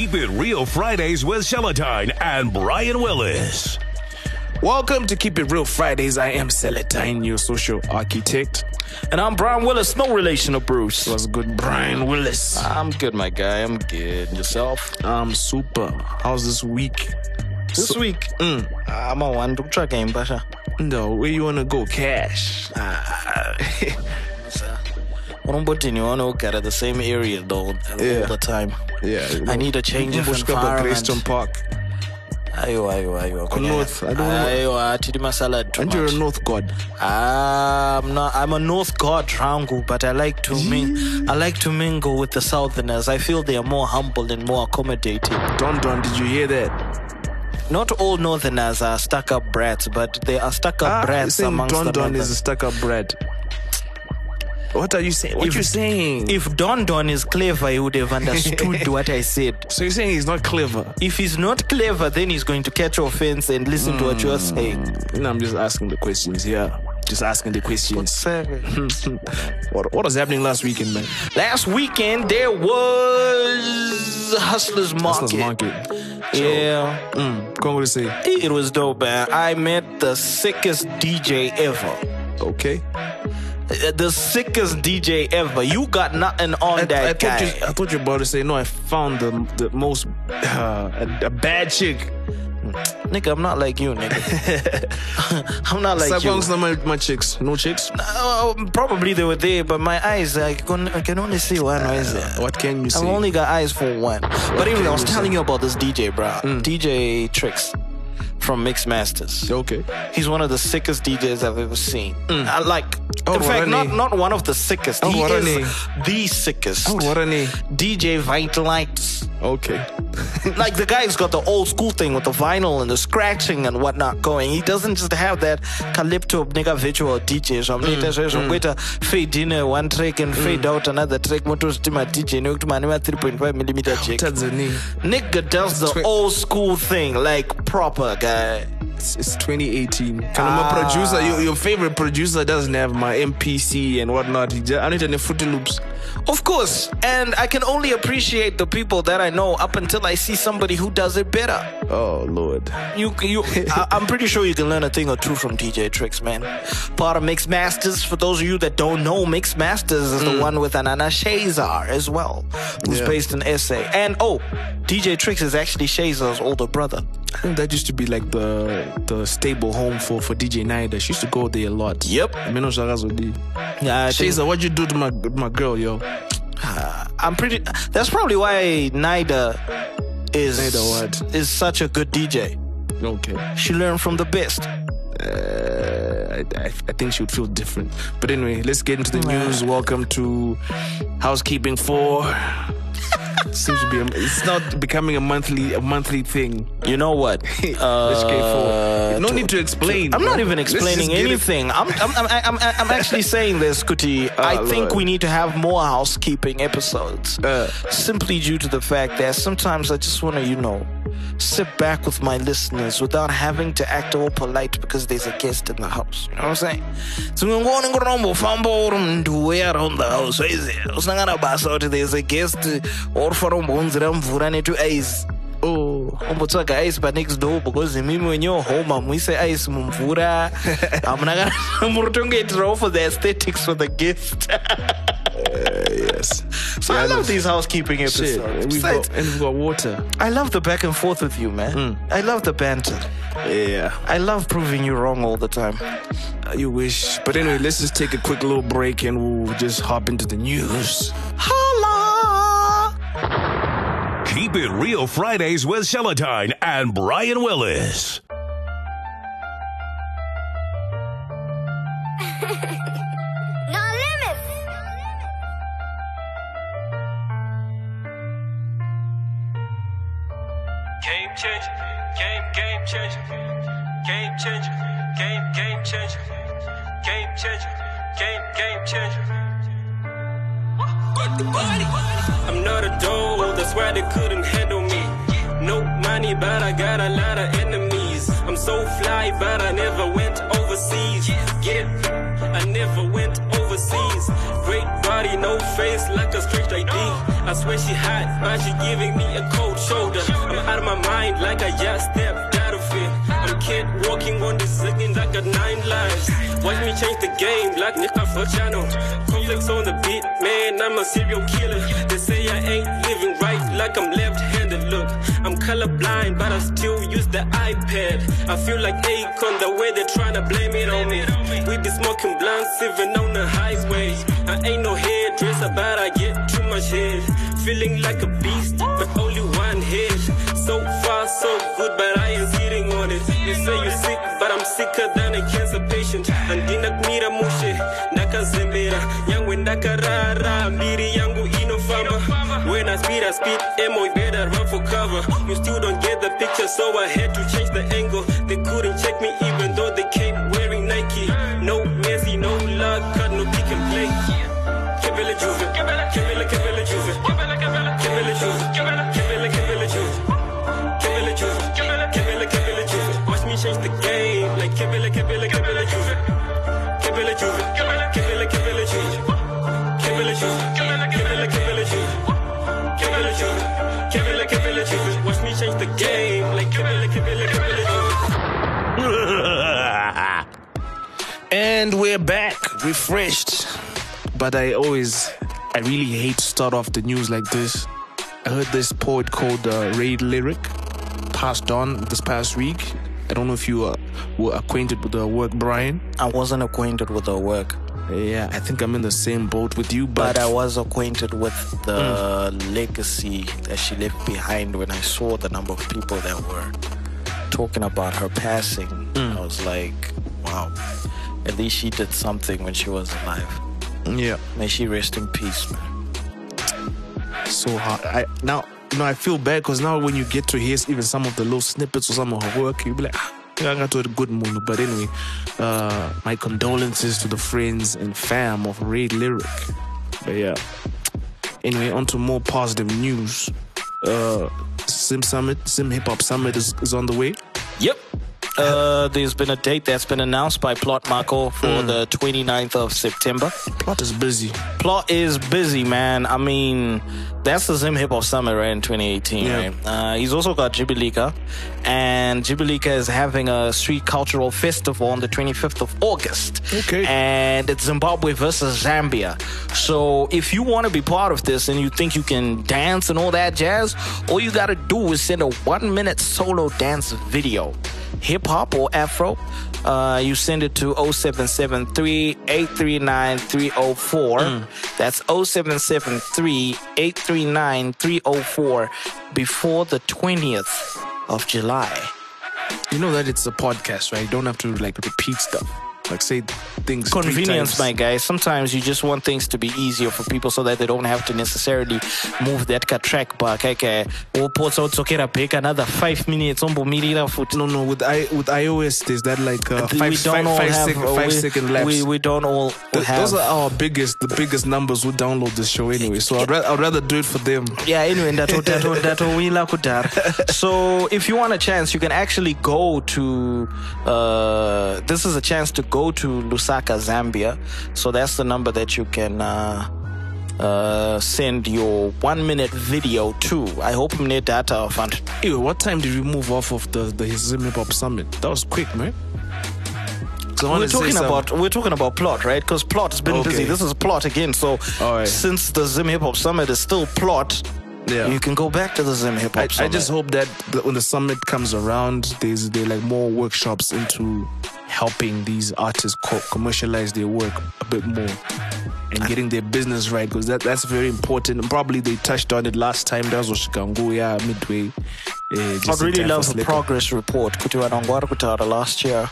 Keep It Real Fridays with Celatine and Brian Willis. Welcome to Keep It Real Fridays. I am Celatine, your social architect. And I'm Brian Willis, no relation to Bruce. What's good, Brian Willis? I'm good, my guy. I'm good. Yourself? I'm super. How's this week? This So- week, Mm. I'm a one to track game, Basha. No, where you wanna go? Cash. Unombotini to get at the same area though all Yeah. the time. Yeah. I need a change of environment. Park. Ayo, ayo, ayo. Ku North, I don't. Ayo, atidi masalad too And you're a. North God. I'm not. I'm a North God Rangu, but I like to ming. I like to mingle with the Southerners. I feel they are more humble and more accommodating. Don Don, did you hear that? Not all Northerners are stuck-up brats, but they are stuck-up Ah, you're brats amongst Don the Don is a stuck up brat. What are you saying? What If- you saying? If Don Don is clever, he would have understood what I said. so you're saying he's not clever? If he's not clever, then he's going to catch offense and listen to what you're saying. You know, I'm just asking the questions here. Just asking the questions. what, what was happening last weekend, man? Last weekend there was Hustlers Market. Hustlers Market. Yeah, Mm, Congo to say. it was dope, man. I met the sickest DJ ever. Okay. Uh, The sickest DJ ever. You got nothing on I, that I guy. thought you, I thought you were about to say no. I found the the most uh, a, a bad chick. nigga, I'm not like you, nigga. I'm not like you. Sabong's not my, my chicks. No chicks. Uh, probably they were there, but my eyes, I can, I can only see one. It? What can you see? I've only got eyes for one. But anyway, I was telling you about this DJ, bro. Mm. DJ Tricks from Mix Masters. okay. He's one of the sickest DJs I've ever seen. I like, Oh, in fact, not not one of the sickest. Oh, he is the sickest. Oh, what a name. DJ Vitalites. Okay. like the guy's got the old school thing with the vinyl and the scratching and whatnot going. He doesn't just have that calypto nigga virtual DJ. So I'm Mm, later wait a fade in uh, one track and fade out another track. Motor stima DJ no to man 3.5 millimeter. Tanzania. Nigga does the old school thing like proper guy. It's, it's 2018. Can I'm Ah. a producer. Your, your favorite producer doesn't have my MPC and whatnot. I need any Fruity Loops. Of course, and I can only appreciate the people that I know up until I see somebody who does it better. Oh Lord. You, you, I, I'm pretty sure you can learn a thing or two from DJ Tricks, man. Part of Mix Masters, for those of you that don't know, Mix Masters is the one with Anana Shazar as well, who's Yeah. based in SA. And oh, DJ Tricks is actually Shazar's older brother. I think that used to be like the the stable home for for DJ Nida. She used to go there a lot. Yep. I mean, no Shagazo did. Yeah, Shaza, what'd you do to my my girl, yo? I'm pretty. That's probably why Nida is Nida what? is such a good DJ. Okay. She learned from the best. Uh, I, I, I think she would feel different. But anyway, let's get into the news. Welcome to housekeeping for. Seems to be a, it's not becoming a monthly a monthly thing. You know what? Uh. No to- need to explain. I'm not even explaining anything. I'm, I'm, I'm, I'm, I'm actually saying this, Kuti. I think Lord. we need to have more housekeeping episodes. Uh. simply due to the fact that sometimes I just want to, you know, sit back with my listeners without having to act all polite because there's a guest in the house. You know what I'm saying? So we're going to go famba or way around the house. Usangana basa kuti there's a guest or for umbonzira mvura netu ice. Oh, I'm about to umbotsvaga ice panext door because imimi wenyewe home i'm hamuise ice mumvura hamuna kana muri kutongoitirawo for the aesthetics for the gift yes. so i love these housekeeping Shit, episodes and we've Besides, got, and we've got water. i love the back and forth with you man i love the banter Yeah, i love proving you wrong all the time Uh, you wish. But anyway, let's just take a quick little break and we'll just hop into the news. Holla Keep It Real Fridays with Celatine and Brian Willis. No limits. Game changer, game, game changer, game changer, game, game changer, game changer, game, game changer. I'm not a dog, they couldn't handle me. No money, but I got a lot of enemies. I'm so fly, but I never went overseas. It? I never went overseas. Great body. no face, like a straight ID. I swear she hot, but she giving me a cold shoulder. I'm out of my mind, like I just stepped out of it. I'm kid walking on this second, I got nine lives. Watch me change the game, like Nika for channel. Conflicts on the beat, man, I'm a serial killer. They say I ain't living like I'm left-handed. Look, I'm colorblind, but I still use the iPad. I feel like Akon, the way they're trying to blame it on me. We be smoking blunts, even on the highway. I ain't no hairdresser, but I get too much head. Feeling like a beast, but only one head. So far, so good, but I ain't sitting on it. You say you're sick, but I'm sicker than a cancer patient. Andinakumira mushe, nakazembera. Yangu ndakarara, mbiri yangu When I speed, I speed, emo, you better run for cover. You still don't get the picture, so I had to change the angle. They couldn't check me even though they came wearing change the game like Kevele, Kevele, Kevele Juve. And we're back, refreshed. But I always, I really hate to start off the news like this. I heard this poet called uh, Ray Lyric passed on this past week. I don't know if you uh, were acquainted with the work, Brian. I wasn't acquainted with her work, Yeah, I think I'm in the same boat with you, but but, I was acquainted with the legacy that she left behind when I saw the number of people that were talking about her passing. I was like, wow, at least she did something when she was alive. yeah, May she rest in peace, man. so hard. I now, you know, I feel bad because now when you get to hear even some of the little snippets or some of her work, you'll be like, ah, got good mood. But anyway, uh, my condolences to the friends and fam of Ray Lyric. But yeah. Anyway, on to more positive news. Uh, Zim Summit, Zim Hip Hop Summit is, is on the way. Yep. Uh, there's been a date that's been announced by Plot Mhako for the 29th of September. Plot is busy. Plot is busy, man. I mean, that's the Zim Hip Hop Summit, right, in 2018, Yeah. right? Uh, he's also got Jibilika, and Jibilika is having a street cultural festival on the 25th of August. Okay. And it's Zimbabwe versus Zambia. So if you want to be part of this and you think you can dance and all that jazz, all you got to do is send a one minute solo dance video. Hip hop or Afro, uh, you send it to 0773 839 304. That's 0773 839 304 before the 20th of July. You know that it's a podcast, right? You don't have to like repeat stuff. Like say things. convenience, my guy. Sometimes you just want things to be easier for people so that they don't have to necessarily move that track back. Okay, or put out to get a pick another five minutes on Bomirira foot. No, no. With i with iOS, there's that like uh, we don't five, all five have second, five we, second lapse. We, we don't all Th- have. Those are our biggest, the biggest numbers who download this show anyway. So I'd, ra- I'd rather do it for them. yeah, anyway, ndato ndato ndato wila kudara. So if you want a chance, you can actually go to. Uh, this is a chance to go to Lusaka, Zambia. So that's the number that you can. Uh, uh, send your one minute video to. I hope mne data fund. Ew, what time did we move off of the the Zim Hip Hop Summit? That was quick, man. I wanna We're talking some- about we're talking about plot, right? Because plot has been Okay. busy. This is plot again. So right. since the Zim Hip Hop Summit is still plot, Yeah. you can go back to the Zim Hip I, Hop I Summit. just hope that the, when the summit comes around, there's there like more workshops into helping these artists co- commercialize their work a bit more and getting their business right because that that's very important. And probably they touched on it last time. That was yeah, midway. Uh, I'd really love a progress report. Kutaura last year,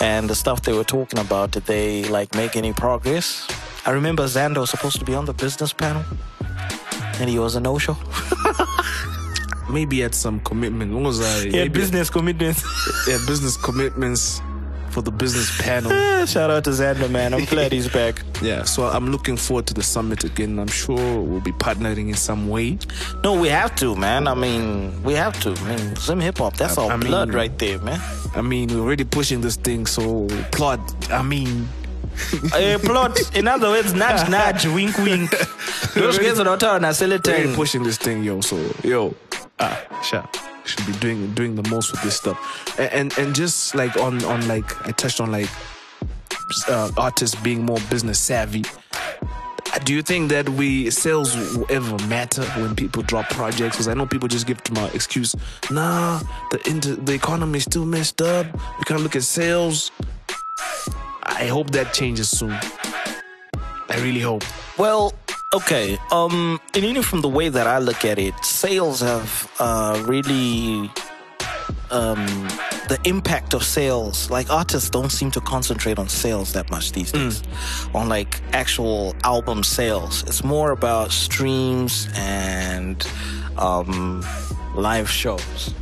and the stuff they were talking about. Did they like make any progress? I remember Zando was supposed to be on the business panel, and he was a no-show. Maybe had some commitment. What was I? He had maybe- business commitments. yeah, business commitments for the business panel. Shout out to Xander, man. I'm glad he's back. Yeah, so I'm looking forward to the summit again. I'm sure we'll be partnering in some way. No, we have to, man. I mean, we have to. I mean, Zim hip hop, that's I- our I mean- blood right there, man. I mean, we're already pushing this thing, so plot. I mean, a plot in other words nudge nudge wink wink those guys are not on a pushing this thing, yo. So, yo, ah, sure. Should be doing doing the most with this stuff, and and, and just like on on like I touched on like uh, artists being more business savvy. Do you think that we sales will ever matter when people drop projects? Because I know people just give an excuse. Nah, the inter- the economy is still messed up. We can't look at sales. I hope that changes soon. I really hope. Well, okay. Um, and even from the way that I look at it, sales have uh, really um, the impact of sales. Like artists don't seem to concentrate on sales that much these days, on like actual album sales. It's more about streams and um, live shows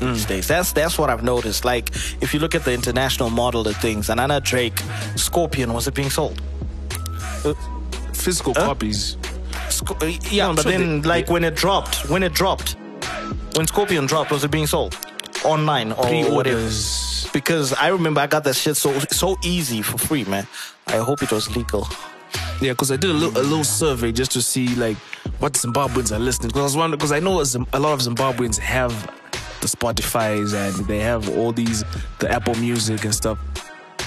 these days. That's that's what I've noticed. Like if you look at the international model of things, Anana Drake, Scorpion, was it being sold? Physical copies. Sc- uh, yeah, I'm but sure then they- like when it dropped, when it dropped, when Scorpion dropped, was it being sold online or whatever? Because I remember I got that shit so so easy for free, man. I hope it was legal. Yeah, because I did a little, a little survey just to see like what Zimbabweans are listening. Because I was wondering, because I know a lot of Zimbabweans have the Spotify's and they have all these the Apple Music and stuff.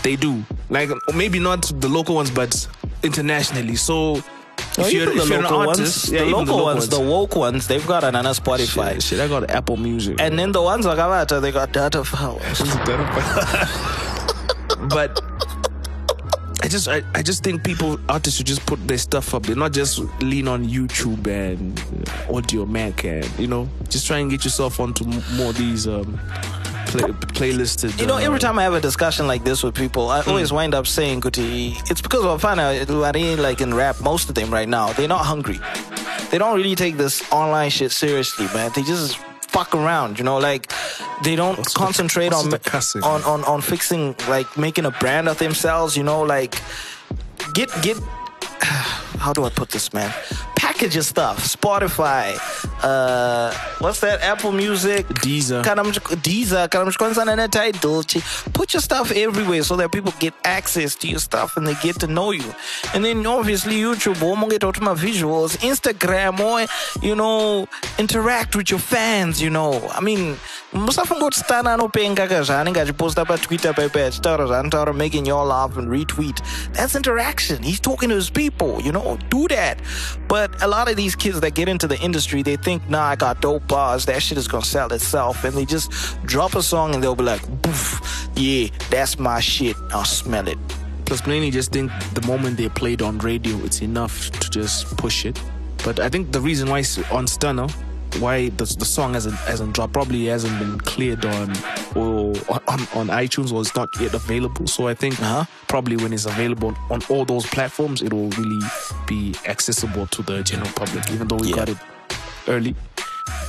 They do like maybe not the local ones, but internationally. So if you're, if you're local artist, ones, yeah, the even local ones, the woke ones, they've got another Spotify. Shit, shit, I got Apple Music. And then the ones like Avata, they got data files. but I just I, I just think people artists should just put their stuff up. They're not just lean on YouTube and Audiomack and you know just try and get yourself onto m- more of these um play, playlisted. You know, uh, every time I have a discussion like this with people, I always wind up saying, Kuti, it's because find out like in rap, most of them right now, they're not hungry. They don't really take this online shit seriously, man. They just fuck around, you know, like they don't What's concentrate what's on, the on on on fixing like making a brand of themselves, you know, like get get how do I put this, man? Package your stuff. Spotify, uh, what's that? Apple Music, Deezer. Kana Deezer, kana mchikwanisa na Tidal. chi- Put your stuff everywhere so that people get access to your stuff and they get to know you. And then obviously YouTube, omo get out my visuals, Instagram, or you know, interact with your fans. You know, I mean, musafunga kuti stana anopenga ka zvaanenge achiposta patwitter pepe achitaura zvaanotaura making you all laugh and retweet that's interaction he's talking to his people you know do that but a lot of these kids that get into the industry they think nah i got dope bars. That shit is gonna sell itself. And they just drop a song and they'll be like boof yeah that's my shit. I'll smell it. Plus, many just think the moment they played on radio, it's enough to just push it. But I think the reason why it's on Stunner, why the, the song hasn't hasn't dropped, probably hasn't been cleared on or on, on iTunes or it's not yet available. So I think Uh-huh. probably when it's available on all those platforms, it will really be accessible to the general public. Even though we Yeah. got it early,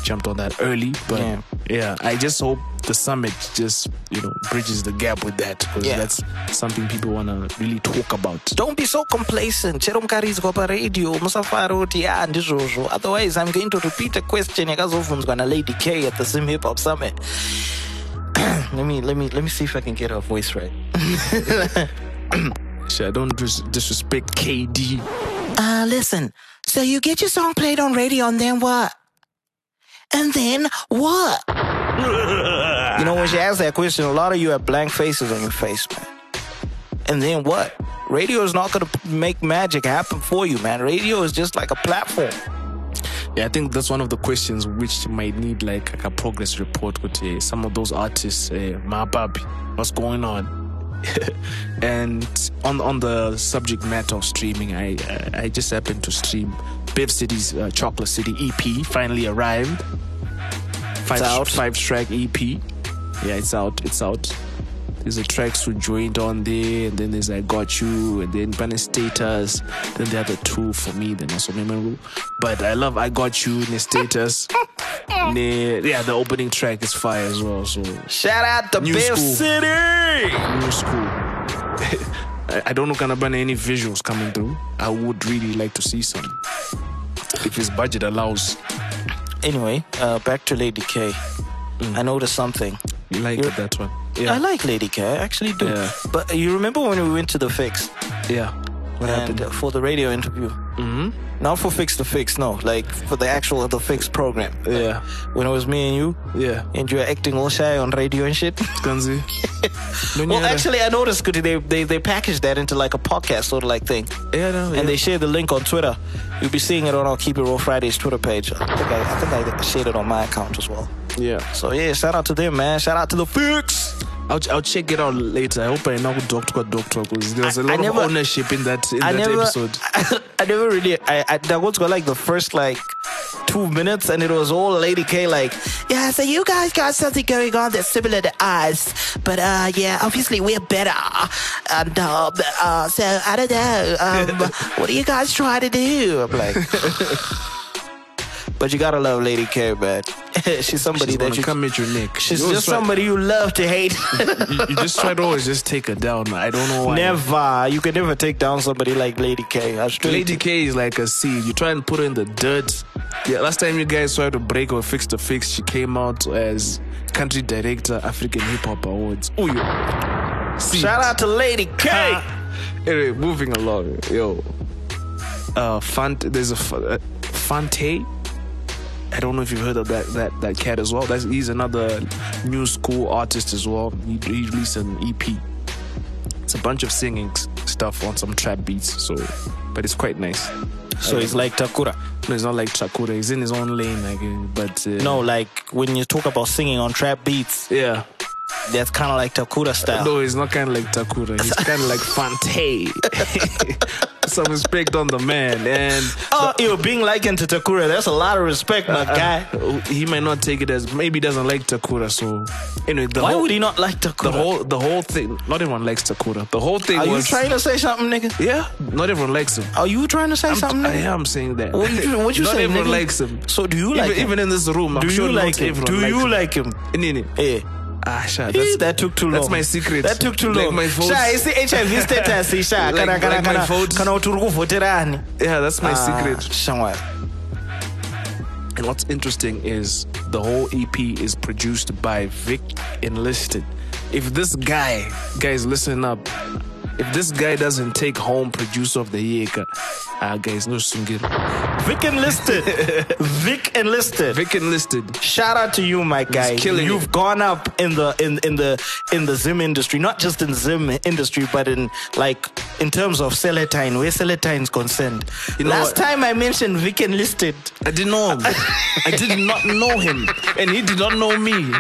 jumped on that early. But Yeah. yeah, I just hope the summit just you know bridges the gap with that because Yeah. that's something people want to really talk about. don't be so complacent chero mukaridzwa paradio musafara kuti ya ndizvozvo otherwise i'm going to repeat a question yakazobvunzwa nalady k at the zim hip hop summit let me let me let me see if i can get her voice right Shit, I don't dis- disrespect KD. uh listen so you get your song played on radio and then what and then what? You know when she asked that question a lot of you have blank faces on your face man. And then what? Radio is not going to make magic happen for you man. Radio is just like a platform. Yeah, I think that's one of the questions which might need like, a progress report with uh, some of those artists. Uh, Mababi, what's going on? and on on the subject matter of streaming, I I, just happened to stream Bev City's uh, Chocolate City EP. Finally arrived. Five It's out. five track EP. Yeah, it's out. It's out. There's a track to joined on there, and then there's I Got You, and then Banner Status. Then the other two for me, they're not so memorable. But I love I Got You, Ne Status. yeah, the opening track is fire as well. So Shout out to New Bev school. City. new school. I, I don't know kind of any visuals coming through. I would really like to see some. If his budget allows, Anyway, uh, back to Lady K. I noticed something. you like You're- that one. Yeah. I like Lady K. I actually do. Yeah. But you remember when we went to the fix Yeah. What and happened? uh, for the radio interview. Mm-hmm. Not for Fix the Fix, no. Like for the actual The Fix program. Yeah. When it was me and you, Yeah. and you were acting all shy on radio and shit. Kanzi. well, actually, I noticed because they, they they packaged that into like a podcast sort of like thing. yeah, no, yeah. And they shared the link on Twitter. You'll be seeing it on our Keep It Real Fridays Twitter page. I think I, I think I shared it on my account as well. yeah. So yeah, shout out to them, man. Shout out to the Fix. I'll, I'll check it out later. I hope I know who doctor got doctor because there's a lot I of never- ownership in that in I that never, episode. I, never really. I, I that was like the first like two minutes, and it was all Lady K like, yeah. So you guys got something going on that's similar to us, but uh, yeah, obviously we're better. And um, uh, so I don't know. Um, what are you guys trying to do? I'm like. But you gotta love Lady K, man. she's somebody She's that you come at your neck. She's You just try- somebody you love to hate. You, you just try to always just take her down. I don't know why. never. You can never take down somebody like Lady K. Lady K is like a seed. You try and put her in the dirt. Yeah, last time you guys tried to break or fix the fix, she came out as country director, African Hip Hop Awards. Oh, yo. Seed. Shout out to Lady K. Anyway, moving along. Yo. Uh, Fant, there's a uh, Fante. I don't know if you've heard of that that that cat as well. That's he's another new school artist as well. He, he released an EP. It's a bunch of singing stuff on some trap beats. So, but it's quite nice. So it's like Takura. No, it's not like Takura. He's in his own lane, like. But uh, No, like when you talk about singing on trap beats, yeah. that's kind of like Takura style. No, he's not kind of like Takura. He's kind of like Fante. Some respect on the man, and Oh, you're being likened to Takura. That's a lot of respect, my guy. Uh, he might not take it as maybe he doesn't like Takura. So anyway, the Why whole, would he not like Takura? the whole the whole thing? Not everyone likes Takura. The whole thing Are you trying to say something, nigga? yeah. Not everyone likes him. Are you trying to say I'm, something, I am saying that. What you, what you not say, everyone nigga? likes him. So do you even, like him? even in this room, I'm do sure you like him? Do you him. like him? Yeah. Ah, Sha, Eh, that's, that took too long. That's my secret. That took too Like long. my votes. Sha, HIV status, Sha. Like- Kana, kana, like my kana, kana kuti uri kuvoterani. Yeah, that's my Ah, secret. Shamwari. And what's interesting is the whole EP is produced by Vic Enlisted. If this guy, guys, listen up. If this guy doesn't take home producer of the year, ah, guys, no sungir. Vic enlisted. Vic enlisted. Vic Enlisted. Shout out to you, my guy. killing You've it. gone up in the in in the in the Zim industry, not just in Zim industry, but in like in terms of Celatine, where Celatine is concerned. You know Last what? time I mentioned Vic enlisted. I didn't know him. I did not know him, and he did not know me.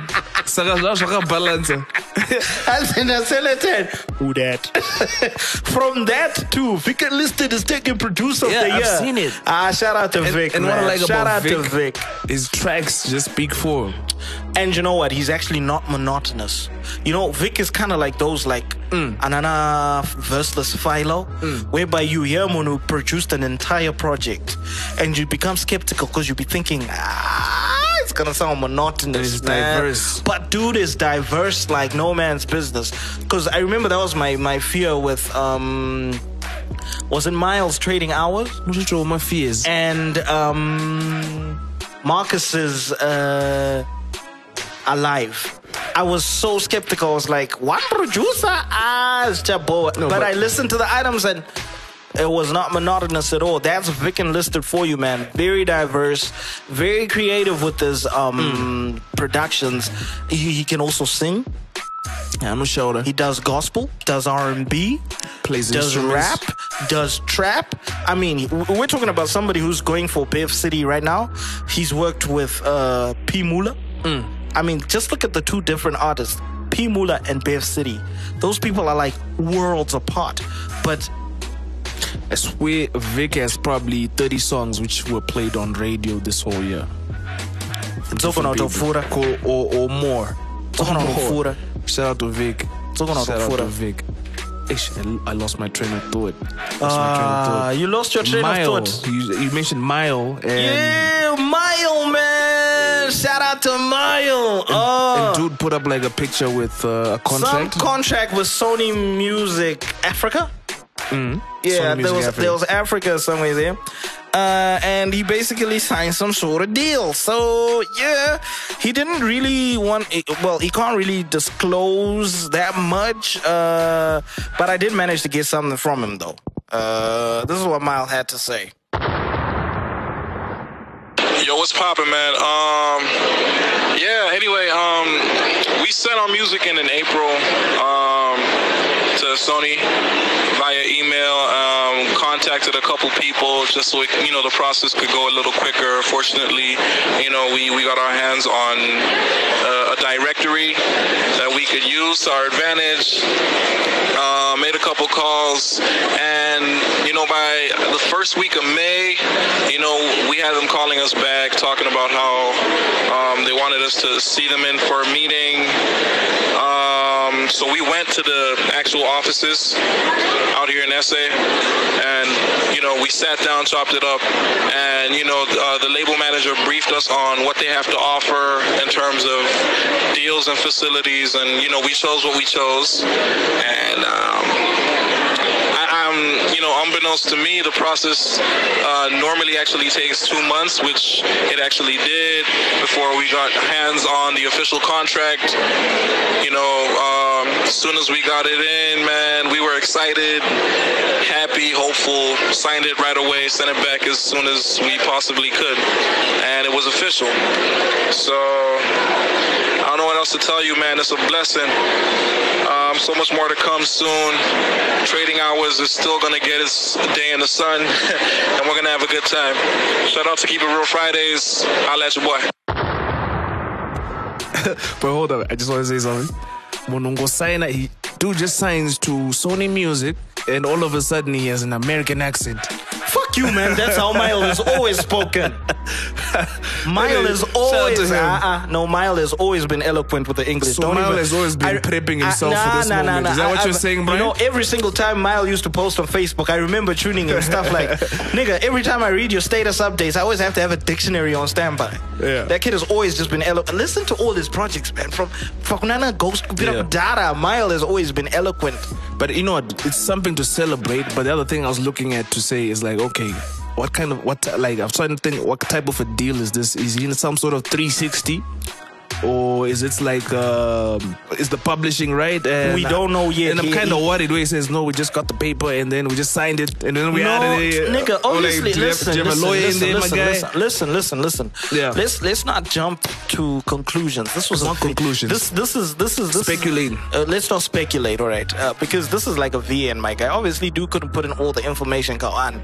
Zvakabalance. As in a Celatine. Who that? From that to Vic listed is taking producer of Yeah, the I've year. seen it. Ah, shout out to And, Vic. and what I man. like shout about out Vic, to Vic. his tracks just speak for him. And you know what? He's actually not monotonous. You know, Vic is kind of like those like Anana verseless Philo, whereby you hear someone who produced an entire project, and you become skeptical because you be thinking, ah, it's gonna sound monotonous. It's man." diverse. but dude is diverse like no man's business. Because I remember that was my my fear with um, was it Miles Trading Hours? Sure my fears. and um, Marcus's uh, alive. I was so skeptical. I was like, what producer? Ah, it's Jabo." but, but- I listened to the items and it was not monotonous at all. That's Vic listed for you, man. Very diverse, very creative with his um, productions. He, he can also sing. Yeah, I'm not sure. He does gospel, does R and B, Plays does rap, does trap. I mean, we're talking about somebody who's going for Bev City right now. He's worked with uh, P Mula. Mm. I mean, just look at the two different artists, P Mula and Bev City. Those people are like worlds apart. But I swear Vic has probably 30 songs which were played on radio this whole year. Zokono Different Tofura, people. Co- or, or more. Zokono More. Tofura. Shout out to Vic. Zokono Shout out. Vic. Ish, I lost my train of thought. Lost Ah, you lost your train Mile. of thought. You, you mentioned Mile and, Yeah, Mile, man. Shout out to Mile. Oh. and dude put up like a picture with uh, a contract. Some contract with Sony Music Africa. Yeah, Sony there was Africa. there was Africa somewhere there. uh, and he basically signed some sort of deal. So yeah, he didn't really want. Well, he can't really disclose that much. Uh, but I did manage to get something from him though. Uh, this is what Mile had to say. Yo, what's poppin', man? Um, yeah. Anyway, um, we sent our music in in April um, to Sony via email. Um, contacted a couple people just so we, you know the process could go a little quicker. Fortunately, you know we we got our hands on uh, a directory that we could use to our advantage. Uh, made a couple calls, and you know by the first week of May, you know we had them calling us back, talking about how um, they wanted us to see them in for a meeting. Um, so we went to the actual offices out here in SA, and you know we sat down, chopped it up, and you know uh, the label manager briefed us on what they have to offer in terms of deals and facilities, and you know we chose what we chose, and. Um, I'm, you know, unbeknownst to me, the process uh, normally actually takes two months, which it actually did before we got hands on the official contract. You know, um, as soon as we got it in, man, we were excited, happy, hopeful, signed it right away, sent it back as soon as we possibly could, and it was official. So I don't know what else to tell you, man. It's a blessing. Um, so much more to come soon. Trading hours is still gonna get its day in the sun, and we're gonna have a good time. Shout out to Keep It Real Fridays. I'll let you boy. But hold up, I just want to say something. Monongo sign, he dude just signs to Sony Music, and all of a sudden he has an American accent. Fuck you, man. That's how Mile is always spoken. Mile is always uh-uh. no. Mile has always been eloquent with the English. So Don't Mile even- has always been prepping himself for this moment. Is that what you're saying, Brian? You know, every single time Mile used to post on Facebook, I remember tuning in stuff like, "Nigga." Every time I read your status updates, I always have to have a dictionary on standby. Yeah. that kid has always just been eloquent. Listen to all his projects, man. From Fakunana Ghost, bit Yeah. of Data. Mile has always been eloquent. But you know what? It's something to celebrate. But the other thing I was looking at to say is like, okay, what kind of what like I'm trying to think what type of a deal is this? Is he in some sort of 360? Or is it like um, is the publishing right? And We don't know yet. And I'm kind of worried where he says no, we just got the paper and then we just signed it and then we no, added it. nigga. Like, Obviously, have- listen, have listen, listen, there, listen, listen, listen, listen. Yeah. Let's let's not jump to conclusions. This was not conclusions. This this is this is this Speculate. Is, uh, let's not speculate, all right? Uh, because this is like a VN, my guy. Obviously, dude couldn't put in all the information. Go on.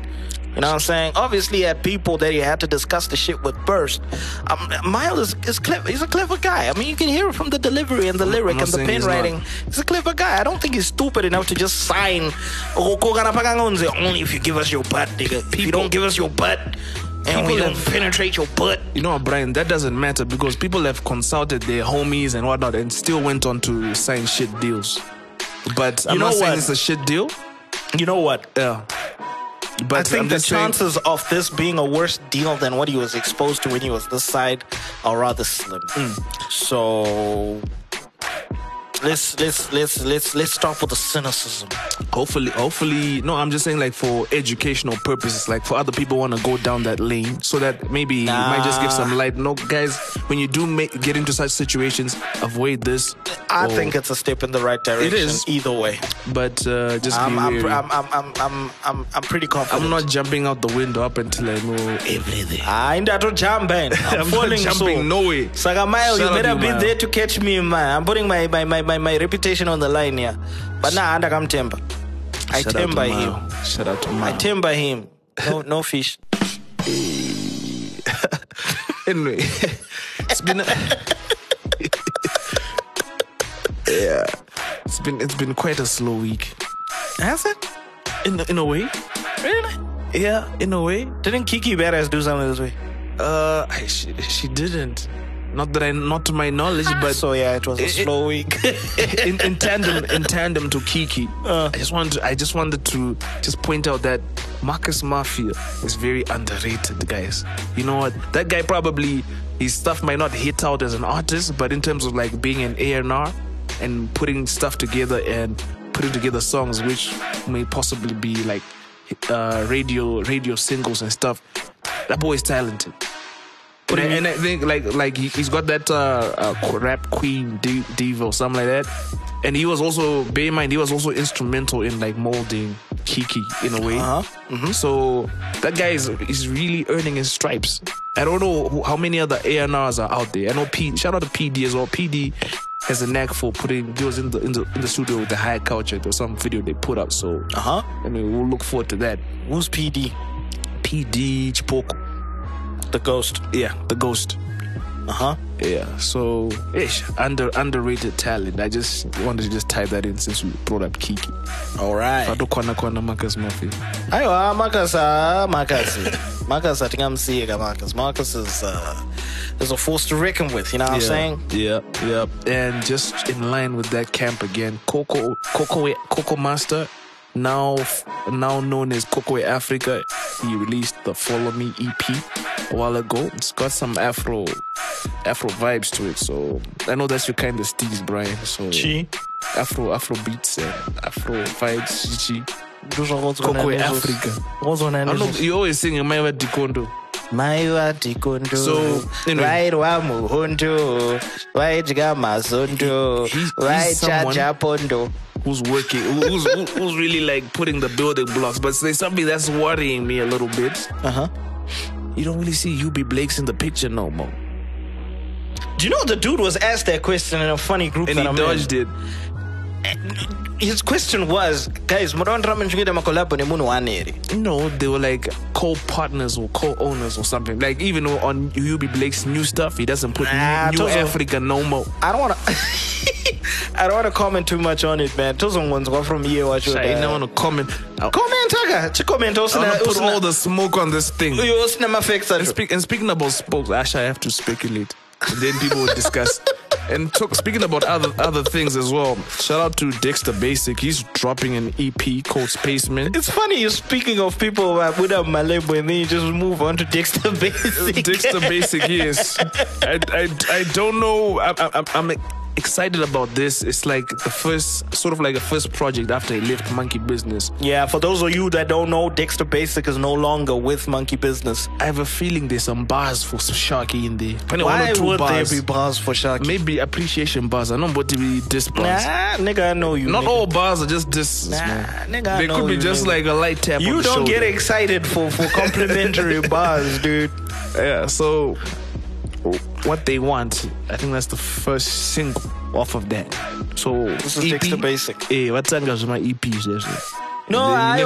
You know what I'm saying? Obviously, he had people that he had to discuss the shit with first. Um, Mile is, is clever. He's a clever guy. I mean, you can hear it from the delivery and the lyric and the pen he's not. writing. He's a clever guy. I don't think he's stupid enough to just sign. Only if you give us your butt, nigga. If you don't give us your butt, and we People don't have- penetrate your butt. You know, what, Brian, that doesn't matter because people have consulted their homies and whatnot and still went on to sign shit deals. But I'm You know not saying it's a shit deal. You know what? Yeah. But I think the just saying- chances of this being a worse deal than what he was exposed to when he was this side are rather slim. Hmm. So let's let's let's let's let's start with the cynicism. hopefully, hopefully, no, I'm just saying like for educational purposes, like for other people want to go down that lane, so that maybe it might just give some light. No, guys, when you do make, get into such situations, avoid this. I or- think it's a step in the right direction. It is either way. but uh, just I'm be I'm. I'm, I'm, I'm, I'm, I'm, I'm pretty confident. I'm not jumping out the window up until I know everything. I ain't that jumping. I'm, I'm not falling jumping, so. no way. Saka Mile, you better be there to catch me, man. I'm putting my my, my, my, my reputation on the line here. But now nah, I'm timber. I Shout timber him. Shout out to I timber him. No no fish. Anyway, it's been a, yeah, it's been it's been quite a slow week. Has it? In in a way, Really? yeah, in a way. Didn't Kikky Badass do something this way? Uh, she she didn't. Not that I, not to my knowledge, but so yeah, it was a it- slow week. in, in tandem in tandem to Kiki, I just wanted to, I just wanted to just point out that Marcus Mafia is very underrated, guys. You know what? That guy probably his stuff might not hit out as an artist, but in terms of like being an A&R and putting stuff together and putting together songs which may possibly be like uh, radio radio singles and stuff. That boy is talented. And, I, and I think like like he, he's got that uh, uh, rap queen di- diva or something like that. And he was also bear in mind he was also instrumental in like molding Kiki in a way. Uh-huh. So that guy is is really earning his stripes. I don't know who, how many other A&Rs are out there. I know P. Shout out to PD as well. PD has a knack for putting. He was in the in the in the studio with the high culture. There was some video they put up. So Uh huh. I mean, we'll look forward to that. Who's PD? PD Chipoko. The ghost. Yeah, the ghost. Uh huh. Yeah, so ish under underrated talent. I just wanted to just tie that in since we brought up Kiki. All right. Fado kwana Marcus Murphy. Aiwa, Marcus, uh, Marcus. Marcus, I think I'm seeing Marcus. Marcus is, uh, is a force to reckon with, you know what I'm saying? Yeah, yeah. And just in line with that camp again, Coco Coco Coco Master, now now known as Coco Africa, he released the Follow Me EP a while ago. It's got some Afro Afro vibes to it. So I know that's your kind of steez, Brian. So Chi. Afro Afro beats and Afro vibes. Chi. Ndizvo ngodzona Coco Africa. ngodzona I know nezvo- you always sing Maiwa Dikondo. maiva dhikondo So, anyway. vairwa muhondo vaidya mazondo He's- he's vaichaja pondo who's working, who's who- who's really like putting the building blocks. But there's something that's worrying me a little bit. uh-huh. You don't really see UB Blakes in the picture no more, do you know the dude was asked that question in a funny group and that he I'm dodged in? it. his question was guys mudaondiramba ndichikuita makolabo nemunhu wani here No, they were like co-partners or co-owners or something. Like even on UB Blake's new stuff, he doesn't put Nah, New Tozo- Africa no more. i don't want to i don't want to comment too much on it man tozongonzwa from here wacho I don't want to comment. I, comment aka chikomenta I want to put all the smoke on this thing. usina mafacts And, acho speak, and speaking about spokes, actually, I have to speculate. And then people will discuss. And talk, speaking about other other things as well, shout out to Dexter Basic. He's dropping an EP called Spaceman. It's funny you're speaking of people uh, with a Malebo and then you just move on to Dexter Basic. Dexter Basic, yes. I, I, I don't know. I, I, I'm- I'm excited about this. It's like the first, sort of like a first project after he left Monkey Business. Yeah, for those of you that don't know, Dexter Basic is no longer with Monkey Business. I have a feeling there's some bars for Sharky in there. Probably one Why or two would bars. there be bars for Sharky? Maybe appreciation bars. I know what to be diss bars. Nah, nigga, I know you. Not nigga. all bars are just this. Nah, man. nigga, I They could be you, just nigga. like a light tap. You don't shoulder. get excited for, for complimentary bars, dude. Yeah, so what they want, I think that's the first single off of that. So This is Dexter Basic. Eh, what time goes my EP? seriously. No, I,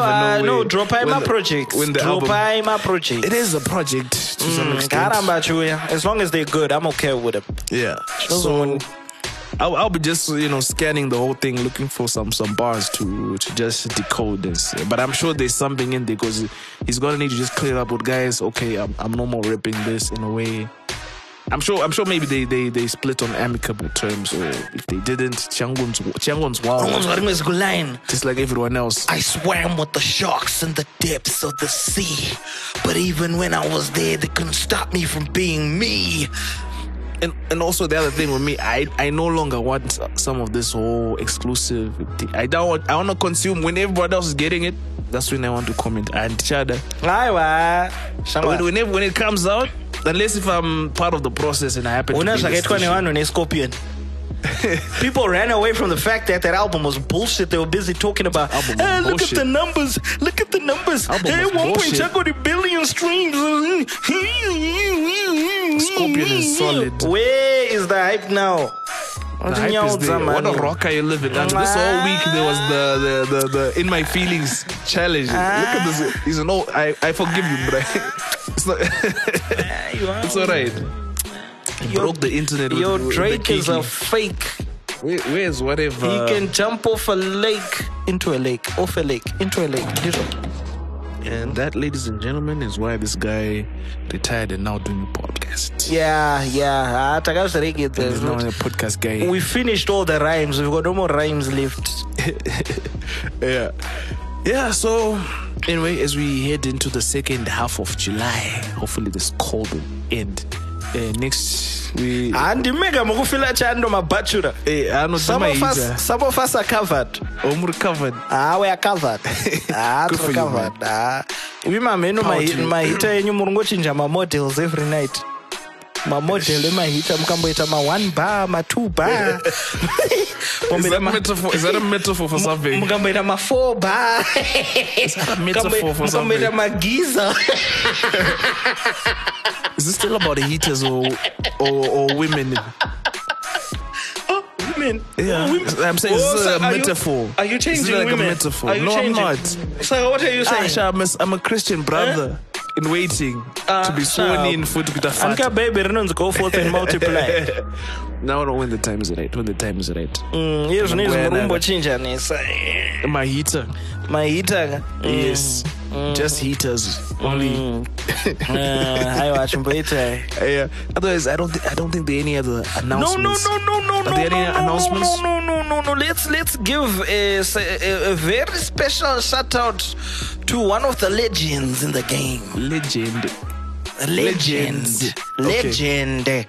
know no, drop the- projects. when the drop my project. It is a project to some extent. Chuya. As long as they're good, I'm okay with them. Yeah. So I'll, I'll be just you know scanning the whole thing, looking for some some bars to to just decode this. But I'm sure there's something in there because he's gonna need to just clear up with guys. Okay, I'm I'm no more ripping this in a way. I'm sure. I'm sure. Maybe they, they, they split on amicable terms, or if they didn't, Changun's Changun's wild, line. just like everyone else. I swam with the sharks in the depths of the sea. But even when I was there, they couldn't stop me from being me. And and also the other thing with me, I I no longer want some of this whole exclusive. Thing. I don't want. I want to consume when everybody else is getting it. That's when I want to comment and other. Aiwa. When, when it comes out, unless if I'm part of the process and I happen to Una be in the zvakaitwa station. nevanhu nescorpion People ran away from the fact that that album was bullshit. They were busy talking about, "Eh, look bullshit. at the numbers, look at the numbers. Album Hey, was one point bullshit. I got a billion streams. Scorpion is solid. Where is the hype now? The hype is there. What a rock are you living under? This whole week there was the the, the, the in my feelings challenge. Look at this. He's an old. I, I forgive you, but it's not. it's alright. He Yo- broke the internet. With, Yo, with the Drake is a fake. Where, where's whatever? He can jump off a lake into a lake, off a lake, into a lake. And that, ladies and gentlemen, is why this guy retired and now doing a podcast. Yeah, yeah. Ah, takazviregedza He's now izvozvo. a podcast guy. We finished all the rhymes. We've got no more rhymes left. yeah. Yeah, so anyway, as we head into the second half of July, hopefully this cold will end. Uh, next We, handimega mukufila chando mabachura eh, some of us some of us are covered. I'm recovered. ah we are covered. Ah covered. Ah. Ivi mamheno mahita enyu muri ngochinja mamodels every night. Mamodel emahita mukamboita ma1 bar ma2 bar Is that, a metaphor? Is that a metaphor for something? mukamboita ma4 bar a metaphor for mukamboita something? magiza Is this still about the heaters or or, or women? women Yeah, women. I'm saying this is so a are you- metaphor. are you This is changing like women a metaphor. Are you no, changing? I'm not. so what are you saying Asha, I'm a, I'm a Christian brother in waiting to be sworn Ah, in for to the Anka fat. baby go forth and multiply Now, no, when the time is right. When the time is right. Mm, iye zvinezvi muri kumbochinjanisa My heater. mahita mm. Yes. Mm. Just heaters only. Mm. Uh, haiwa chimboita uh, Yeah. Otherwise, I don't. Th- I don't think there are any other no no announcements. no no no no Are there no, any no, announcements? no no no no no let's let's give a, a, a very special shout out to one of the legends in the game Legend. legend Legend. legend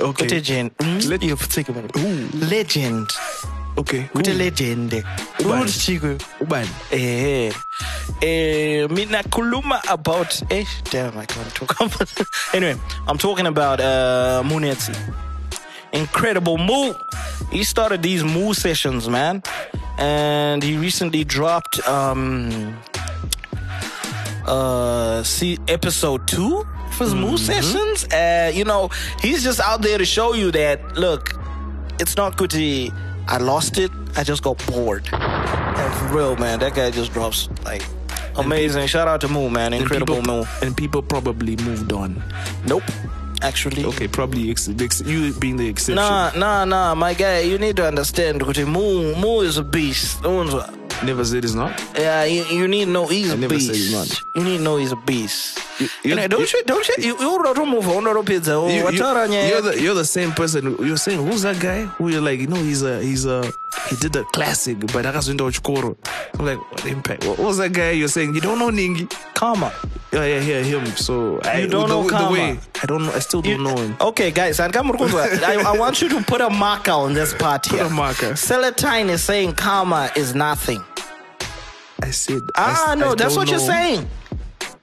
Okay. Hmm? Legend. Mm? You've taken. Legend. Okay. Kute legend. Rude chiku. Uban. Eh. Eh mina kuluma about eh damn I can't talk about. anyway, I'm talking about uh Munetsi. Incredible Moo. He started these Moo sessions, man. And he recently dropped um uh see episode 2 his mm-hmm. move sessions. Uh, you know, he's just out there to show you that look, it's not Gucci. I lost it. I just got bored. And for real, man, that guy just drops like amazing. People, Shout out to Moon, man. Incredible and Moon. And people probably moved on. Nope. Actually, okay, probably ex- ex- you being the exception. Nah, nah, nah, my guy, you need to understand. Moo, Moo is a beast. Never said it's not. Yeah, you, you need no he's I a never beast. said he's not. You need no know he's a beast. You- You don't you, don't you, don't move on, don't pizza. Oh, you, you, Wataura nyaya- you're the you're the same person. You're saying who's that guy? Who you're like, you know, he's a he's a he did a classic, but akazoenda kuchikoro. I'm like, what impact? What was that guy? You're saying you don't know Ningi? Karma. Yeah, yeah, yeah, him. So I, You don't the, know the Karma. way I don't know. I still don't know him. Okay, guys, I, I want you to put a marker on this part here. a marker. Celatine is saying karma is nothing. I said. Ah, I, no, I that's what you're saying.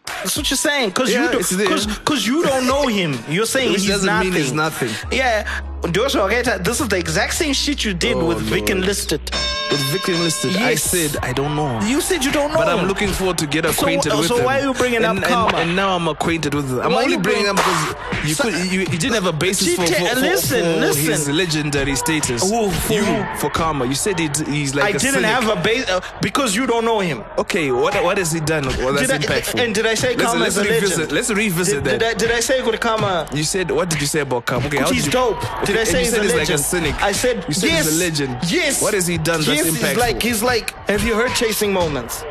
That's what you're saying. Because Yeah, you, do, cause, cause you don't know him. You're saying Which he's doesn't nothing. mean he's nothing. Yeah. Okay, this is the exact same shit you did Oh, with Vic Lord. Enlisted. With victim listed, I said I don't know. You said you don't know But I'm looking forward to get So- acquainted with him. so why are you bringing up and, Karma? And, and now I'm acquainted with him. I'm Why only bringing bring- him because you So- could you, you didn't have a basis for, for, for, listen, for listen. his legendary status. Who- for you who? for karma. You said he's like I a didn't cynic. have a base uh, because you don't know him. Okay, what what has he done? Well, that's Did I- impactful. and did I say let's, Karma let's is a revisit. legend? Let's revisit Did, that. did I, did I say good karma? You said what did you say about Karma? Okay, He's dope. Did I say he's a legend? like a cynic? I said you said yes. he's a legend. Yes. What has he done Yes, that's he's impactful? like he's like. Have you heard Chasing Moments?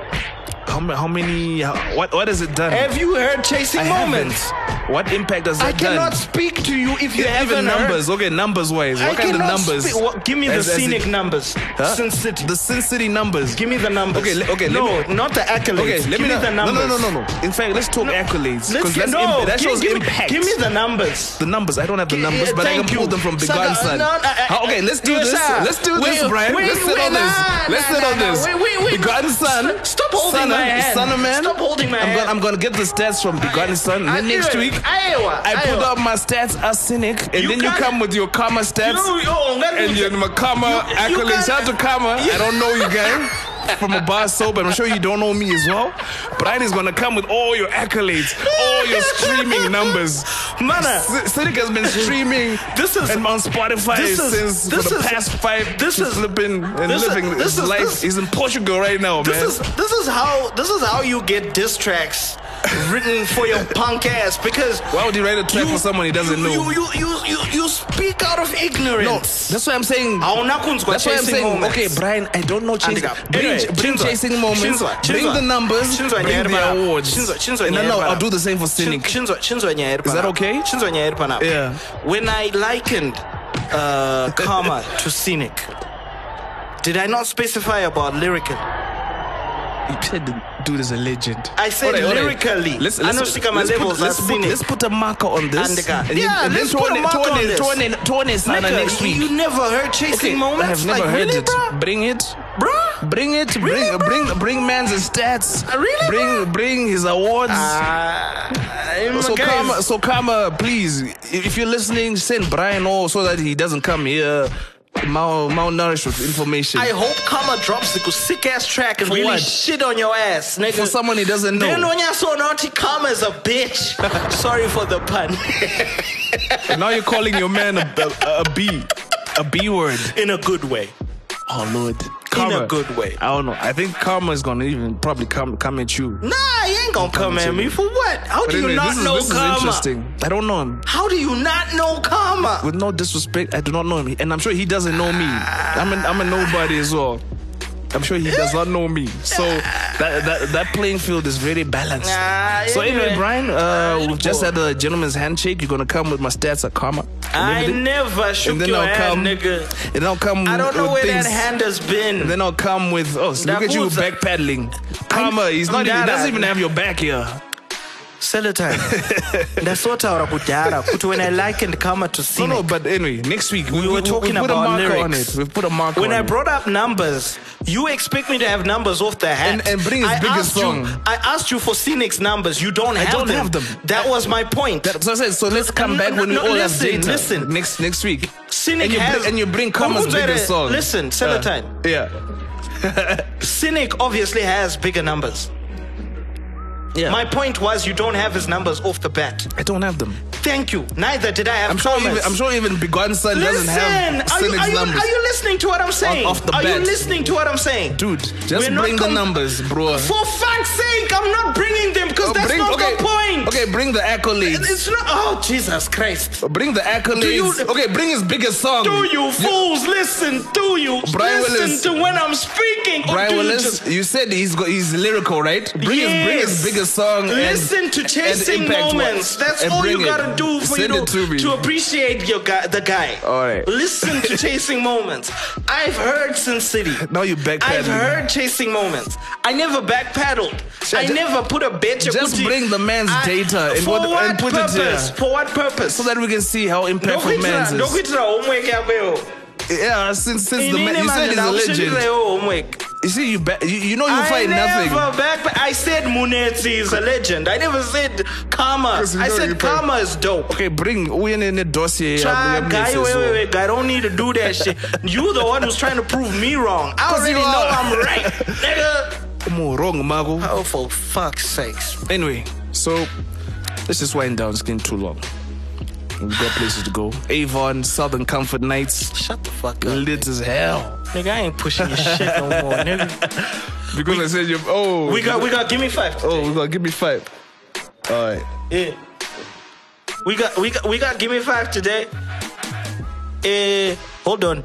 how, how many? How, what what has it done? Have you heard Chasing I Moments? haven't. What impact I that done? I cannot speak to you if you even numbers. Heard. Okay, numbers wise. I What kind of numbers? what- give me the As- as scenic numbers. Huh? Sin City. The Sin City numbers. give me the numbers. Okay, okay, let No, me- not the accolades. Okay, let give me, me know- the numbers. No, no, no, no, no. In fact, let's talk accolades. Let's 'cause get, that's no, imp- that give, shows give, impact. give me the numbers. the numbers. I don't have the numbers, but I can pull them from Begotten Son. no, no, I- How- okay, let's do this. Let's do this, Brian. let's sit on this. let's sit on this. Begotten Son. Stop- holding my hand. Son of man. Stop holding my I'm hand. I'm gonna get the stats from Begotten Son. And then next week, Iowa, I put Iowa. up my stats as Synik, and You then you come with your karma stats. You- oh, and your Makama You- accolades. Shout out to Kama. I don't know you guys. From a bar soap, and I'm sure you don't know me as well. Brian is gonna come with all your accolades, all your streaming numbers. Mana. Synik has been streaming This is- and on Spotify this is- since this for the is- past five. this is- flipping and this is- living this his is- life. this- he's in Portugal right now, This man. is this is how this is how you get diss tracks written for your punk ass because Why would he write a track for someone he doesn't you, know? You, you you you you speak out of no, ignorance. that's why I'm saying. That's why I'm saying, moments. okay, Brian, I don't know chasing. Bring, Anyway, bring chasing moments, Chinzwa, bring Chinzwa. the numbers, Chinzwa bring the awards. Chinzwa, Chinzwa and then I'll, I'll do the same for Synik. Chinzwa chinzwa Is that okay? Chinzwa. Yeah. When I likened uh, Karma to Synik, did I not specify about lyrical? You said the dude is a legend. I said lyrically. Let's, let's, Anosvika let's, put, let's, put, let's put a marker on this. Andika. And, Yeah, and let's put a marker on this. Tone- Tone Sana Nigga, next week. You never heard chasing Okay, moments? I have never like, heard really, it. Bro? Bring it. Bruh? Bring it. Bring Really, bro? bring bring man's stats. Uh, really, Bring bring his awards. Ah, so guys, Karma, so Karma, please, if you're listening, send Brian all so that he doesn't come here mal malnourished with information. I hope Karma drops the sick ass track and For really what? shit on your ass, nigga. For someone he doesn't know. Then when you saw naughty Karma is a bitch. Sorry for the pun. now you're calling your man a, a, a B, a B word. In a good way. Oh Lord, In a good way. I don't know. I think Karma is gonna even probably come come at you. Nah, he ain't gonna come at me for what? How But do you not is, know this is Karma? interesting. I don't know him. How do you not know Karma? With no disrespect, I do not know him, and I'm sure he doesn't know me. I'm a, I'm a nobody as well. I'm sure he does not know me. So that that, that playing field is very balanced. Nah, so anyway, anyway. Brian, uh, Ah, we've just had a gentleman's handshake. You're gonna come with my stats at Karma. I never shook and then your I'll hand, come, nigga. And I'll come. I don't know where things, that hand has been. And then I'll come with. Oh, so look at you backpedaling. Karma, he's not. Even, he doesn't even have your back here. Celatine. ndasotaura kudhara kuti when I likened Karma to No, Synik, no, but anyway, next week We were talking put about a marker on lyrics. it. We've put a marker when I it. brought up numbers, you expect me to have numbers off the hat. And- and bring his I biggest asked song. You, I asked you for Synik's numbers. You don't have don't them. have them. That was my point. That- so I said, so let's come back when we No, all listen, have data. listen. Next next week. Synik and you has bring, and you bring Karma's biggest song. Listen, Celatine. Uh, yeah. Synik obviously has bigger numbers. Yeah. My point was you don't have his numbers off the bat. I don't have them. Thank you. Neither did I have I'm sure Thomas. even I'm sure even Begon Son doesn't have are you, are, you, numbers. are you listening to what I'm saying? off the are you listening to what I'm saying? Dude, just We're not bring the com- numbers, bro. For fuck's sake, I'm not bringing them because Oh, that's bring, not okay, the point. Okay, bring the accolades. It's not. Oh Jesus Christ! Oh, bring the accolades. you- okay, bring his biggest song. Do you fools listen? Do you Brian listen Willis. to when I'm speaking? Brian do you Willis, just- you said he's got he's lyrical, right? Bring his bring his Yes. Biggest song. Listen and, to chasing moments. Watch. That's And all you gotta do for Send you it to to appreciate your guy, the guy. All right. Listen to chasing moments. I've heard Sin City. Now you backpedaling. I've heard chasing moments. I never backpedaled. I never put a bitch. just bring the man's data and for what- what and put it purpose? here. For what purpose? so that we can see how impactful man's is. ndokuitira homework yakweo Yeah, since since the man, you said he's a legend. You see, you ba- you, you know you I fight nothing. never back. I said Munetsi is a legend. I never said Karma. I said Karma is dope. Okay, bring Uyen in the dossier. Try, guy, wait, wait, wait, guy, don't need to do that shit. You the one who's trying to prove me wrong. I already know. I'm right, nigga. On, wrong, Mago. Oh, for fuck's sakes. Anyway, so let's just wind down. It's getting too long. We've got places to go. Avon, Southern Comfort Nights, Shut the fuck up. lit as hell. Nigga, I ain't pushing your shit no more, nigga. Because I said you. Oh, We got, we got, give me five. Oh, we got give me five. All right. Yeah. We got, we got, we got, give me five today. Eh, hold on.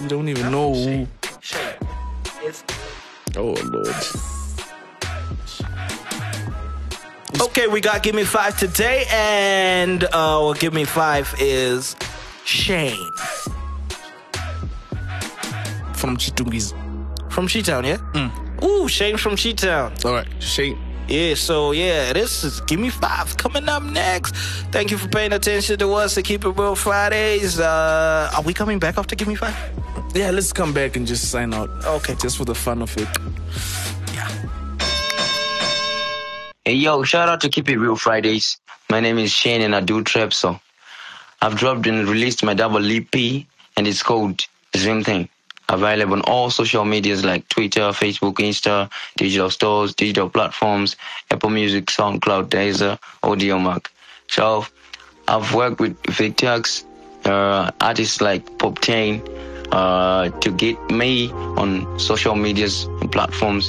You don't even know who. Oh Lord. Okay, we got Give Me Five today, and uh, well, Give Me Five is Shane From Chitungis. from She-Town, yeah? Ooh, Shane from She-Town. All right. Shane. Yeah, so yeah, this is Give Me Five coming up next. Thank you for paying attention to us at Keep It Real Fridays. Uh, are we coming back after Give Me Five? Yeah, let's come back and just sign out. Okay. Just for the fun of it. Hey yo, shout out to Keep It Real Fridays. My name is Shane and I do trap so. I've dropped and released my double EP and it's called Same Thing. Available on all social medias like Twitter, Facebook, Insta, digital stores, digital platforms, Apple Music, SoundCloud, Deezer, Audiomack. So I've worked with Victax, uh, artists like Pop uh, to get me on social medias and platforms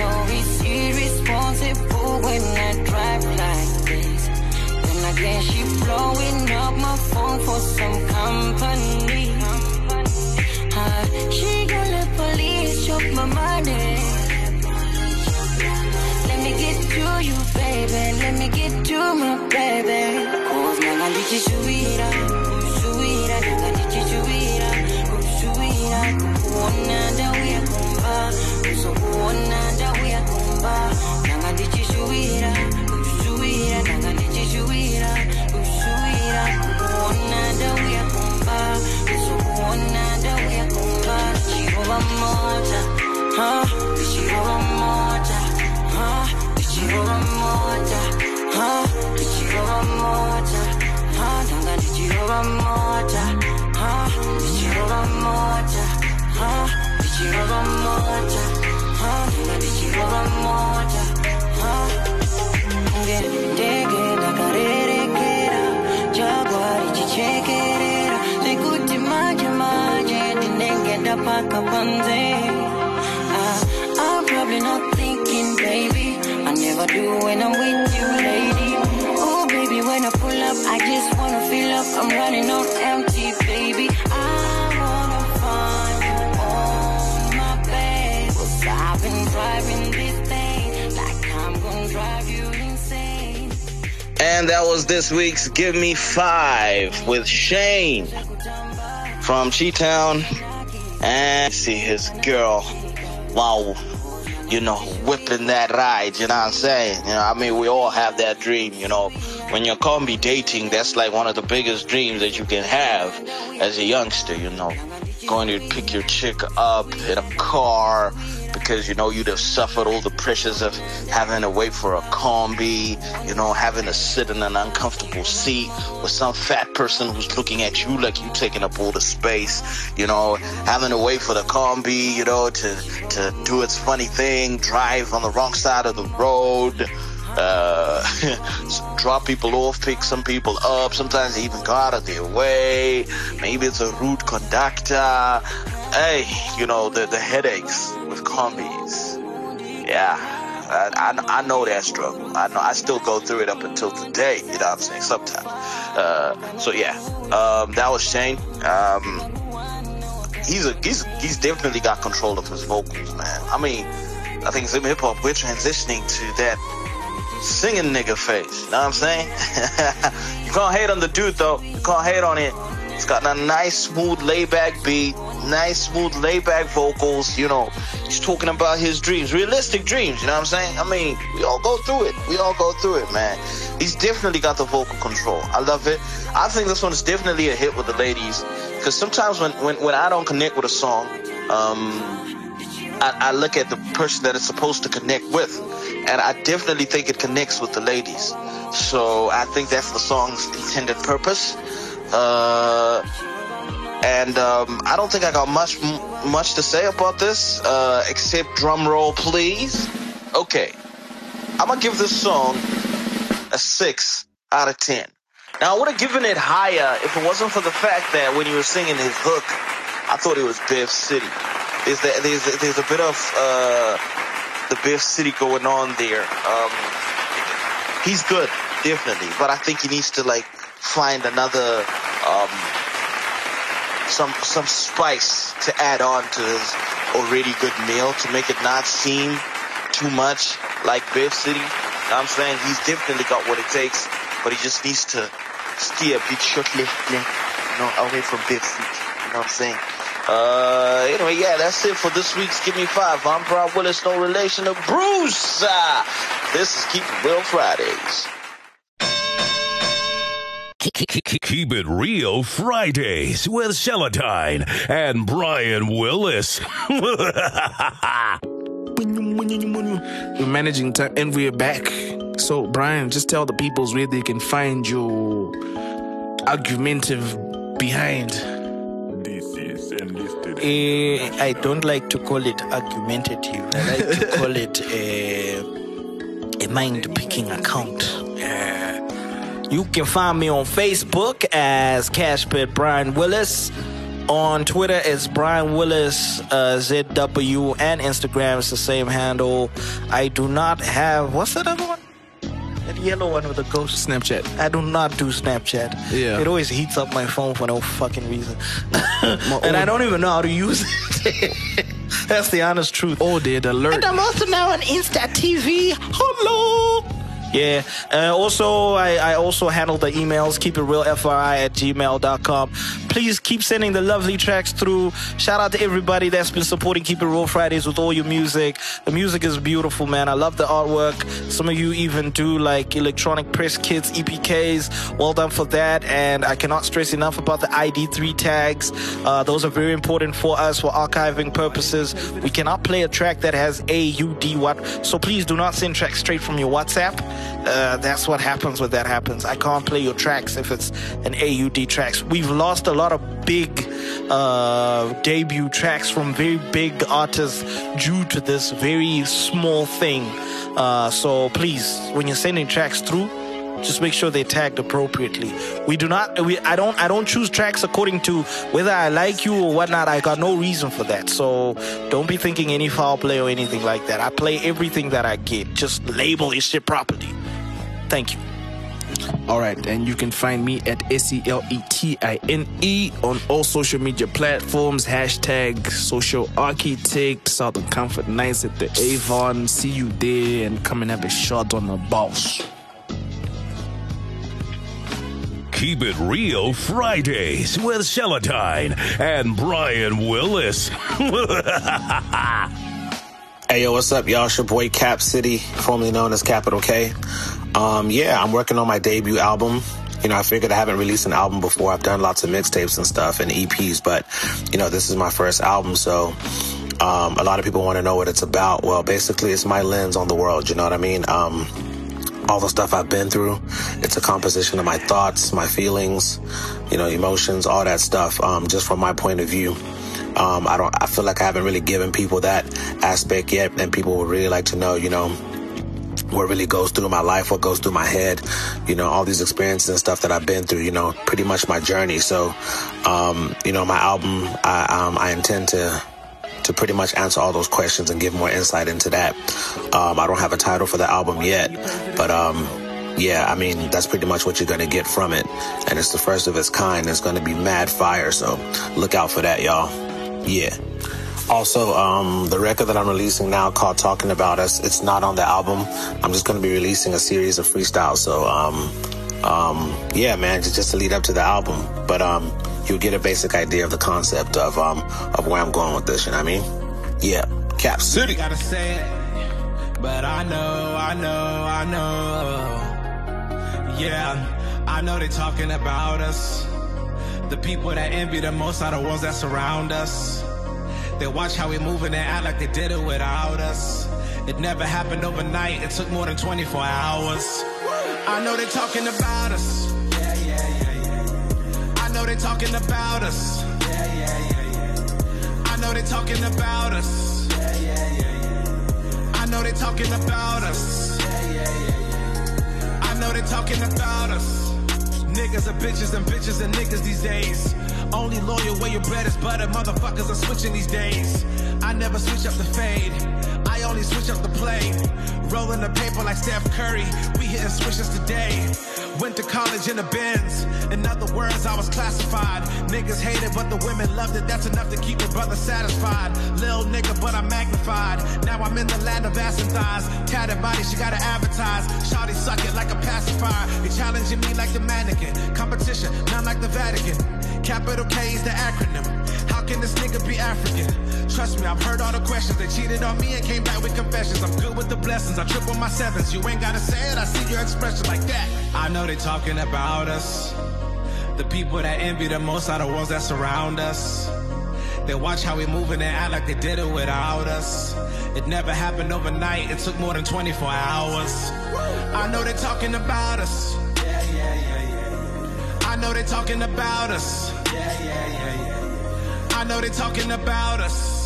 know it's irresponsible when I drive like this. Then again, she blowing up my phone for some company. Uh, she gonna police choke my money. Let me get to you, baby. Let me get to my baby. Cause man, I need you to eat up. One night we are combined, so one night. 봐 나가 뒤치 주위라 우주주위라 나가 뒤치 주위라 우주 위라. Ndapaka panze Ah, I'm probably not thinking, baby. I never do when I'm with you, lady. Oh, baby, when I pull up, I just wanna feel up. I'm running on empty, baby. I wanna find you on my bed. Cause I've been driving this thing like I'm gonna drive you insane. And that was this week's Give Me Five with Shane from Cheetown. And see his girl, wow, you know, whipping that ride, you know what I'm saying? You know, I mean, we all have that dream, you know. When you're combi dating, that's like one of the biggest dreams that you can have as a youngster, you know. Going to pick your chick up in a car because, you know, you'd have suffered all the pressures of having to wait for a combi, you know, having to sit in an uncomfortable seat with some fat person who's looking at you like you're taking up all the space, you know, having to wait for the combi, you know, to, to do its funny thing, drive on the wrong side of the road, uh, drop people off, pick some people up. Sometimes even go out of their way. Maybe it's a rude conductor. Hey, you know, the, the headaches with combis. Yeah. I, I, I know that struggle. I know I still go through it up until today. You know what I'm saying? Sometimes. Uh, so yeah, um, that was Shane. Um, he's a he's he's definitely got control of his vocals, man. I mean, I think in hip hop we're transitioning to that singing nigga face. You know what I'm saying? you can't hate on the dude though. You can't hate on it. It's got a nice, smooth, layback beat, nice, smooth, layback vocals. You know, he's talking about his dreams, realistic dreams. You know what I'm saying? I mean, we all go through it. We all go through it, man. He's definitely got the vocal control. I love it. I think this one is definitely a hit with the ladies because sometimes when, when, when I don't connect with a song, um, I, I look at the person that it's supposed to connect with, and I definitely think it connects with the ladies. So I think that's the song's intended purpose. Uh, and um, I don't think I got much m- much to say about this, uh, except drum roll, please. Okay, I'm gonna give this song a six out of ten. Now I would have given it higher if it wasn't for the fact that when you were singing his hook, I thought it was Biff City. There's the, there's there's a bit of uh, the Biff City going on there. Um, he's good, definitely, but I think he needs to like find another um, some some spice to add on to his already good meal to make it not seem too much like Biff City. I'm saying he's definitely got what it takes, but he just needs to steer a bit shortly, you know, away from Biff City. You know what I'm saying? Uh, anyway, yeah, that's it for this week's Give Me Five. I'm Brian Willis, no relation to Bruce. Uh, this is Keep It Real Fridays. Keep it real Fridays with Celatine and Brian Willis. We're managing time and we're back. So, Brian, just tell the peoples where they can find your argumentative behind. Eh, I don't like to call it argumentative. I like to call it a, a mind picking account. Yeah. You can find me on Facebook as Cashpit Brian Willis. On Twitter, it's Brian Willis uh, ZW, and Instagram is the same handle. I do not have what's that other one? That yellow one with the ghost. Snapchat. I do not do Snapchat. Yeah. It always heats up my phone for no fucking reason. My and I don't even know how to use it. That's the honest truth. Oh, dear, the alert. And I'm also now on Insta TV. Hello. Yeah. Also, I, I also handle the emails. Keep it real, FRI at gmail.com. Please keep sending the lovely tracks through. Shout out to everybody that's been supporting Keep It Real Fridays with all your music. The music is beautiful, man. I love the artwork. Some of you even do like electronic press kits, EPKs. Well done for that. And I cannot stress enough about the ID3 tags. Uh, those are very important for us for archiving purposes. We cannot play a track that has AUD what. So please do not send tracks straight from your WhatsApp. Uh, that's what happens when that happens. I can't play your tracks if it's an AUD tracks. We've lost a lot of big uh, debut tracks from very big artists due to this very small thing. Uh, so please, when you're sending tracks through, just make sure they're tagged appropriately. We do not. We. I don't. I don't choose tracks according to whether I like you or whatnot. I got no reason for that. So don't be thinking any foul play or anything like that. I play everything that I get. Just label your shit properly. Thank you. All right, and you can find me at S E L E T I N E on all social media platforms. Hashtag social architect, Southern Comfort Nights at the Avon. See you there and come and have a shot on the boss. Keep It Real Fridays with Celatine and Brian Willis. Hey yo, what's up, y'all? It's your boy Cap City, formerly known as Capital K. Um, yeah, I'm working on my debut album. You know, I figured I haven't released an album before. I've done lots of mixtapes and stuff and EPs, but you know, this is my first album, so um, a lot of people want to know what it's about. Well, basically, it's my lens on the world. You know what I mean? Um, all the stuff I've been through. It's a composition of my thoughts, my feelings, you know, emotions, all that stuff. Um, just from my point of view. Um, I don't. I feel like I haven't really given people that aspect yet, and people would really like to know, you know, what really goes through my life, what goes through my head, you know, all these experiences and stuff that I've been through, you know, pretty much my journey. So, um, you know, my album, I, um, I intend to to pretty much answer all those questions and give more insight into that. Um, I don't have a title for the album yet, but um, yeah, I mean, that's pretty much what you're gonna get from it, and it's the first of its kind. It's gonna be mad fire, so look out for that, y'all. Yeah. Also, um, the record that I'm releasing now called Talking About Us, it's not on the album. I'm just going to be releasing a series of freestyles. So, um, um, yeah, man, just, just to lead up to the album. But, um, you'll get a basic idea of the concept of, um, of where I'm going with this, you know what I mean? Yeah. Cap City. gotta say it, but I know, I know, I know. Yeah, I know they talking about us. The people that envy the most are the ones that surround us. They watch how we move and they act like they did it without us. It never happened overnight, it took more than 24 hours. I know they talking about us. Know they talking about us. Yeah, yeah, yeah, yeah. I know they talking about us. Yeah, yeah, yeah, yeah. I know they talking about us. Yeah, yeah, yeah, yeah. I know they talking about us. Niggas are bitches and bitches and niggas these days. Only loyal where your bread is butter. Motherfuckers are switching these days. I never switch up the fade. I only switch up the play. Rolling the paper like Steph Curry. We hitting switches today. Went to college in the Benz. In other words, I was classified. Niggas hated, but the women loved it. That's enough to keep a brother satisfied. Lil nigga, but I'm magnified. Now I'm in the land of ass and thighs. Tatted body, she gotta advertise. Shawty suck it like a pacifier. You challenging me like the mannequin. Competition, not like the Vatican. Capital K is the acronym. How can this nigga be African? Trust me, I've heard all the questions. They cheated on me and came back with confessions. I'm good with the blessings. I triple my sevens. You ain't gotta say it. I see your expression like that. I know they talking about us. The people that envy the most are the ones that surround us. They watch how we move and they act like they did it without us. It never happened overnight. It took more than 24 hours. I know they talking about us. Yeah, yeah, yeah, yeah. I know they talking about us. Yeah, yeah, yeah, yeah. I know they talking about us.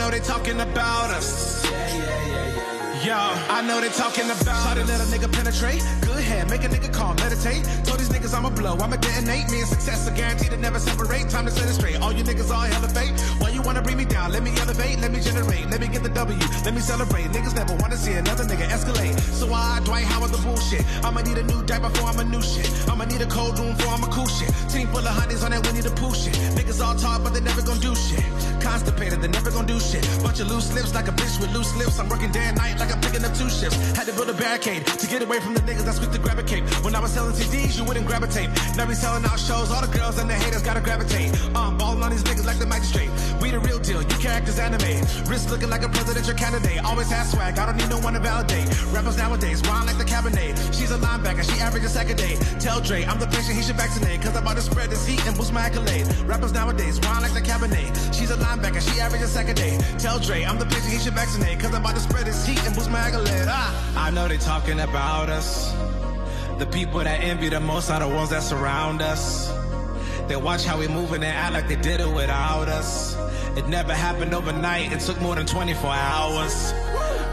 Know they talking about us. Yeah, yeah, yeah, yeah. Yo, I know they talking about to let a nigga penetrate. Good head, make a nigga calm, meditate. Told these niggas I'ma blow, I'ma detonate. Me and success are guaranteed to never separate. Time to set it straight. All you niggas all fake. Why you you wanna bring me down? Let me elevate, let me generate, let me get the W, let me celebrate. Niggas never wanna see another nigga escalate. So I Dwight Howard the bullshit. I'ma need a new diaper before I'm a new shit. I'ma need a cold room before I'm a cool shit. Team full of honeys on that Winnie the Pooh shit. Niggas all talk, but they never gonna do shit. Constipated, they never gonna do shit. Bunch of loose lips like a bitch with loose lips. I'm working day and night like I'm picking up two shifts. Had to build a barricade to get away from the niggas that speak to grab a cape. When I was selling CDs, you wouldn't grab a tape. Now we selling out shows, all the girls and the haters gotta gravitate. Um, balling on these niggas like the magistrate. We the real deal, you characters animated. Wrist looking like a presidential candidate. Always has swag, I don't need no one to validate. Rappers nowadays, wine like the cabinet. She's a linebacker, she average a second day. Tell Dre, I'm the patient, he should vaccinate. Cause I'm about to spread this heat and boost my accolade. Rappers nowadays, wine like the cabinet. She's a linebacker, she average a second day. Tell Dre, I'm the patient, he should vaccinate. Cause I'm about to spread this heat and boost my accolade. Ah. I know they talking about us. The people that envy the most are the ones that surround us. They watch how we move and they act like they did it without us. It never happened overnight, it took more than 24 hours.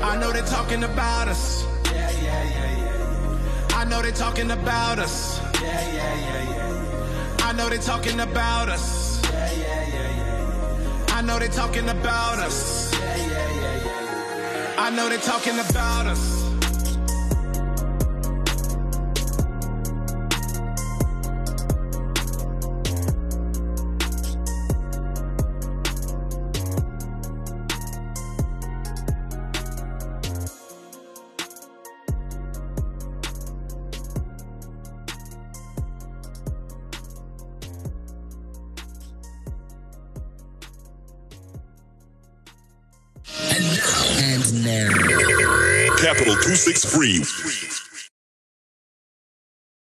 I know they're talking about us. Yeah, yeah, yeah, yeah. I know they're talking about us. Yeah, yeah, yeah, yeah. I know they're talking about us. Yeah, yeah, yeah, yeah. I know they're talking about us. Yeah, yeah, yeah, yeah. I know they're talking about us. Now. 263